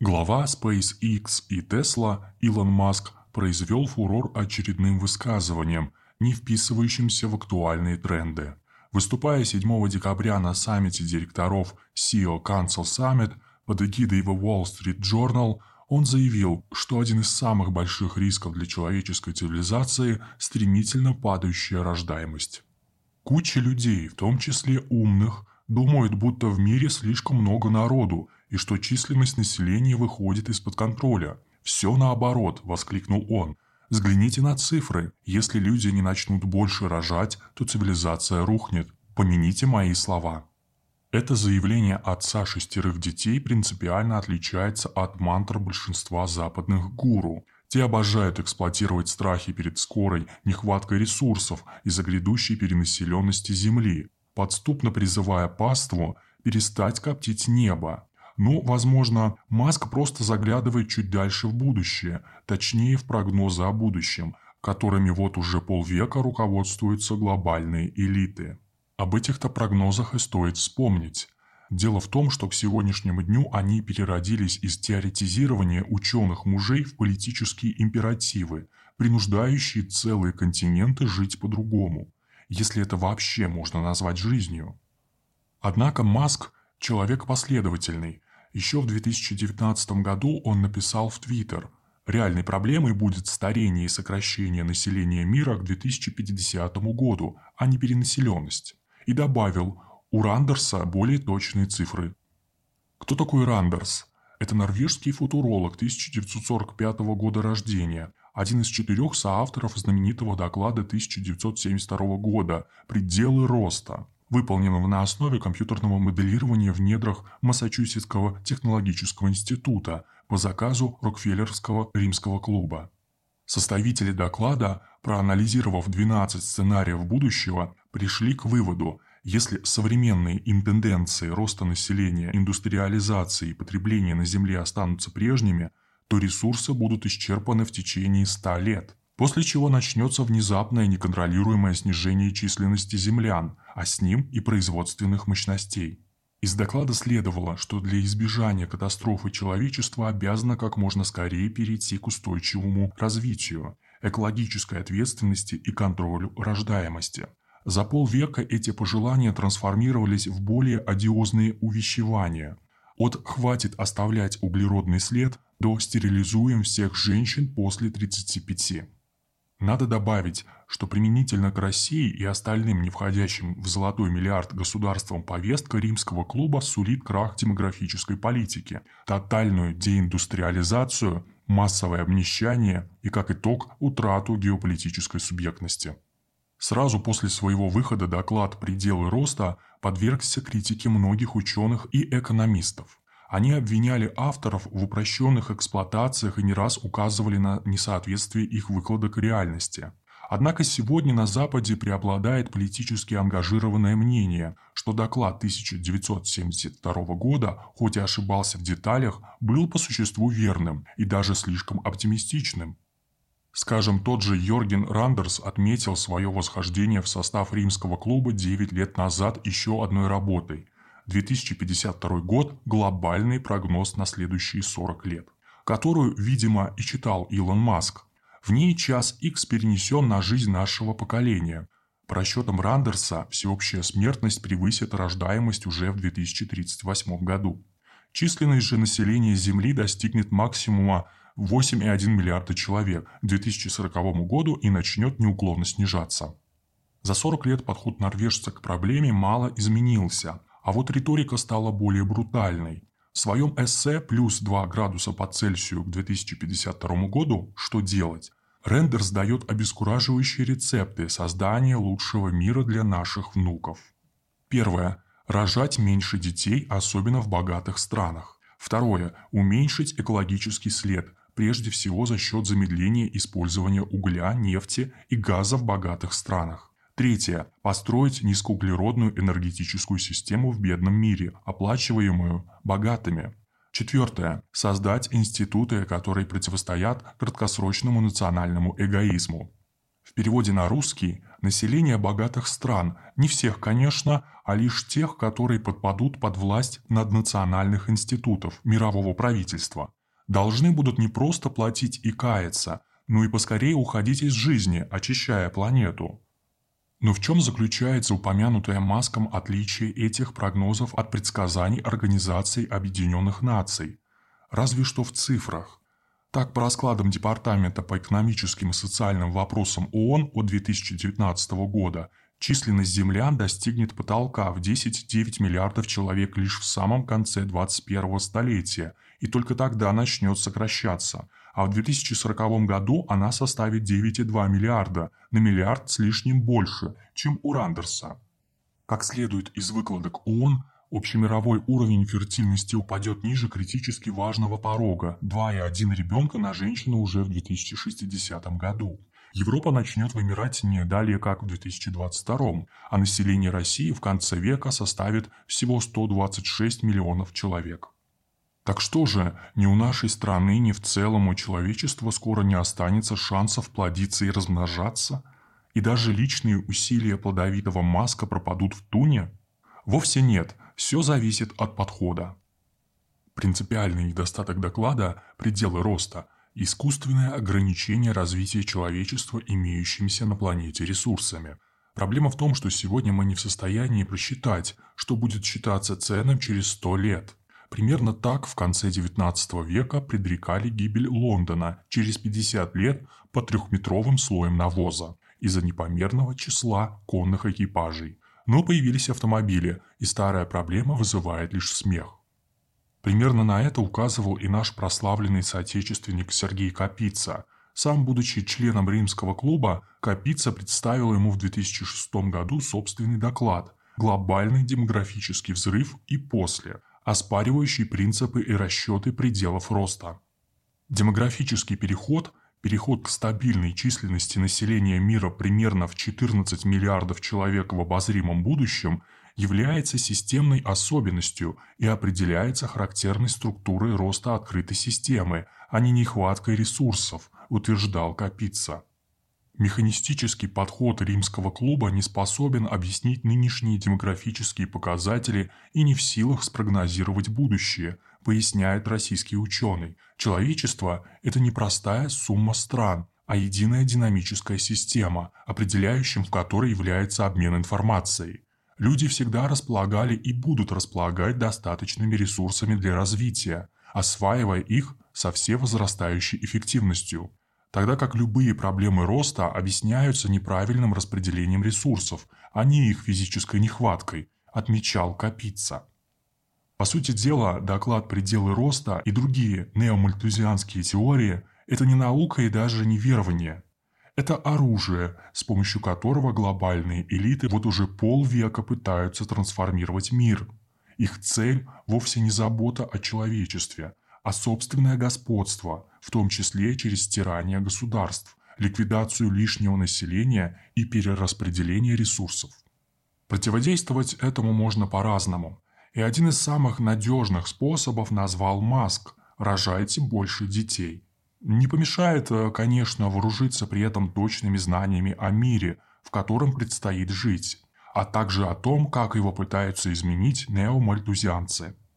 Глава SpaceX и Tesla Илон Маск произвел фурор очередным высказыванием, не вписывающимся в актуальные тренды. Выступая 7 декабря на саммите директоров CEO Council Summit под эгидой The Wall Street Journal, он заявил, что один из самых больших рисков для человеческой цивилизации – стремительно падающая рождаемость. Куча людей, в том числе умных, думают, будто в мире слишком много народу и что численность населения выходит из-под контроля. «Все наоборот», – воскликнул он. «Взгляните на цифры. Если люди не начнут больше рожать, то цивилизация рухнет. Помяните мои слова». Это заявление отца шестерых детей принципиально отличается от мантр большинства западных гуру – те обожают эксплуатировать страхи перед скорой нехваткой ресурсов из-за грядущей перенаселенности Земли, подступно призывая паству перестать коптить небо. Ну, возможно, Маск просто заглядывает чуть дальше в будущее, точнее в прогнозы о будущем, которыми вот уже полвека руководствуются глобальные элиты. Об этих-то прогнозах и стоит вспомнить. Дело в том, что к сегодняшнему дню они переродились из теоретизирования ученых мужей в политические императивы, принуждающие целые континенты жить по-другому, если это вообще можно назвать жизнью. Однако Маск – человек последовательный. Еще в 2019 году он написал в Твиттер «Реальной проблемой будет старение и сокращение населения мира к 2050 году, а не перенаселенность». И добавил – у Рандерса более точные цифры. Кто такой Рандерс? Это норвежский футуролог 1945 года рождения, один из четырех соавторов знаменитого доклада 1972 года «Пределы роста», выполненного на основе компьютерного моделирования в недрах Массачусетского технологического института по заказу Рокфеллерского римского клуба. Составители доклада, проанализировав 12 сценариев будущего, пришли к выводу, если современные им тенденции роста населения, индустриализации и потребления на Земле останутся прежними, то ресурсы будут исчерпаны в течение 100 лет, после чего начнется внезапное неконтролируемое снижение численности землян, а с ним и производственных мощностей. Из доклада следовало, что для избежания катастрофы человечество обязано как можно скорее перейти к устойчивому развитию, экологической ответственности и контролю рождаемости – за полвека эти пожелания трансформировались в более одиозные увещевания. От «хватит оставлять углеродный след» до «стерилизуем всех женщин после 35». Надо добавить, что применительно к России и остальным не входящим в золотой миллиард государствам повестка римского клуба сулит крах демографической политики, тотальную деиндустриализацию, массовое обнищание и, как итог, утрату геополитической субъектности. Сразу после своего выхода доклад «Пределы роста» подвергся критике многих ученых и экономистов. Они обвиняли авторов в упрощенных эксплуатациях и не раз указывали на несоответствие их выкладок реальности. Однако сегодня на Западе преобладает политически ангажированное мнение, что доклад 1972 года, хоть и ошибался в деталях, был по существу верным и даже слишком оптимистичным. Скажем, тот же Йорген Рандерс отметил свое восхождение в состав римского клуба 9 лет назад еще одной работой. 2052 год – глобальный прогноз на следующие 40 лет, которую, видимо, и читал Илон Маск. В ней час X перенесен на жизнь нашего поколения. По расчетам Рандерса, всеобщая смертность превысит рождаемость уже в 2038 году. Численность же населения Земли достигнет максимума 8,1 миллиарда человек к 2040 году и начнет неуклонно снижаться. За 40 лет подход норвежца к проблеме мало изменился, а вот риторика стала более брутальной. В своем эссе «Плюс 2 градуса по Цельсию к 2052 году. Что делать?» Рендерс дает обескураживающие рецепты создания лучшего мира для наших внуков. Первое. Рожать меньше детей, особенно в богатых странах. Второе. Уменьшить экологический след, прежде всего за счет замедления использования угля, нефти и газа в богатых странах. Третье. Построить низкоуглеродную энергетическую систему в бедном мире, оплачиваемую богатыми. Четвертое. Создать институты, которые противостоят краткосрочному национальному эгоизму. В переводе на русский – население богатых стран, не всех, конечно, а лишь тех, которые подпадут под власть наднациональных институтов мирового правительства. Должны будут не просто платить и каяться, но и поскорее уходить из жизни, очищая планету. Но в чем заключается упомянутое Маском отличие этих прогнозов от предсказаний Организации Объединенных Наций? Разве что в цифрах. Так, по раскладам Департамента по экономическим и социальным вопросам ООН от 2019 года, численность землян достигнет потолка в 10,9 миллиардов человек лишь в самом конце 21 столетия, и только тогда начнет сокращаться, а в 2040 году она составит 9,2 миллиарда, на миллиард с лишним больше, чем у Рандерса. Как следует из выкладок ООН, Общемировой уровень фертильности упадет ниже критически важного порога – 2,1 ребенка на женщину уже в 2060 году. Европа начнет вымирать не далее, как в 2022, а население России в конце века составит всего 126 миллионов человек. Так что же, ни у нашей страны, ни в целом у человечества скоро не останется шансов плодиться и размножаться? И даже личные усилия плодовитого маска пропадут в туне? Вовсе нет – все зависит от подхода. Принципиальный недостаток доклада – пределы роста – искусственное ограничение развития человечества имеющимися на планете ресурсами. Проблема в том, что сегодня мы не в состоянии просчитать, что будет считаться ценным через 100 лет. Примерно так в конце XIX века предрекали гибель Лондона через 50 лет под трехметровым слоем навоза из-за непомерного числа конных экипажей – но появились автомобили, и старая проблема вызывает лишь смех. Примерно на это указывал и наш прославленный соотечественник Сергей Капица. Сам, будучи членом римского клуба, Капица представил ему в 2006 году собственный доклад «Глобальный демографический взрыв и после», оспаривающий принципы и расчеты пределов роста. Демографический переход Переход к стабильной численности населения мира примерно в 14 миллиардов человек в обозримом будущем является системной особенностью и определяется характерной структурой роста открытой системы, а не нехваткой ресурсов, утверждал Капица. Механистический подход римского клуба не способен объяснить нынешние демографические показатели и не в силах спрогнозировать будущее – поясняет российский ученый. Человечество – это не простая сумма стран, а единая динамическая система, определяющим в которой является обмен информацией. Люди всегда располагали и будут располагать достаточными ресурсами для развития, осваивая их со все возрастающей эффективностью, тогда как любые проблемы роста объясняются неправильным распределением ресурсов, а не их физической нехваткой, отмечал Капица. По сути дела, доклад «Пределы роста» и другие неомальтузианские теории – это не наука и даже не верование. Это оружие, с помощью которого глобальные элиты вот уже полвека пытаются трансформировать мир. Их цель вовсе не забота о человечестве, а собственное господство, в том числе через стирание государств, ликвидацию лишнего населения и перераспределение ресурсов. Противодействовать этому можно по-разному – и один из самых надежных способов назвал Маск – рожайте больше детей. Не помешает, э, конечно, вооружиться при этом точными знаниями о мире, в котором предстоит жить, а также о том, как его пытаются изменить неомальтузианцы –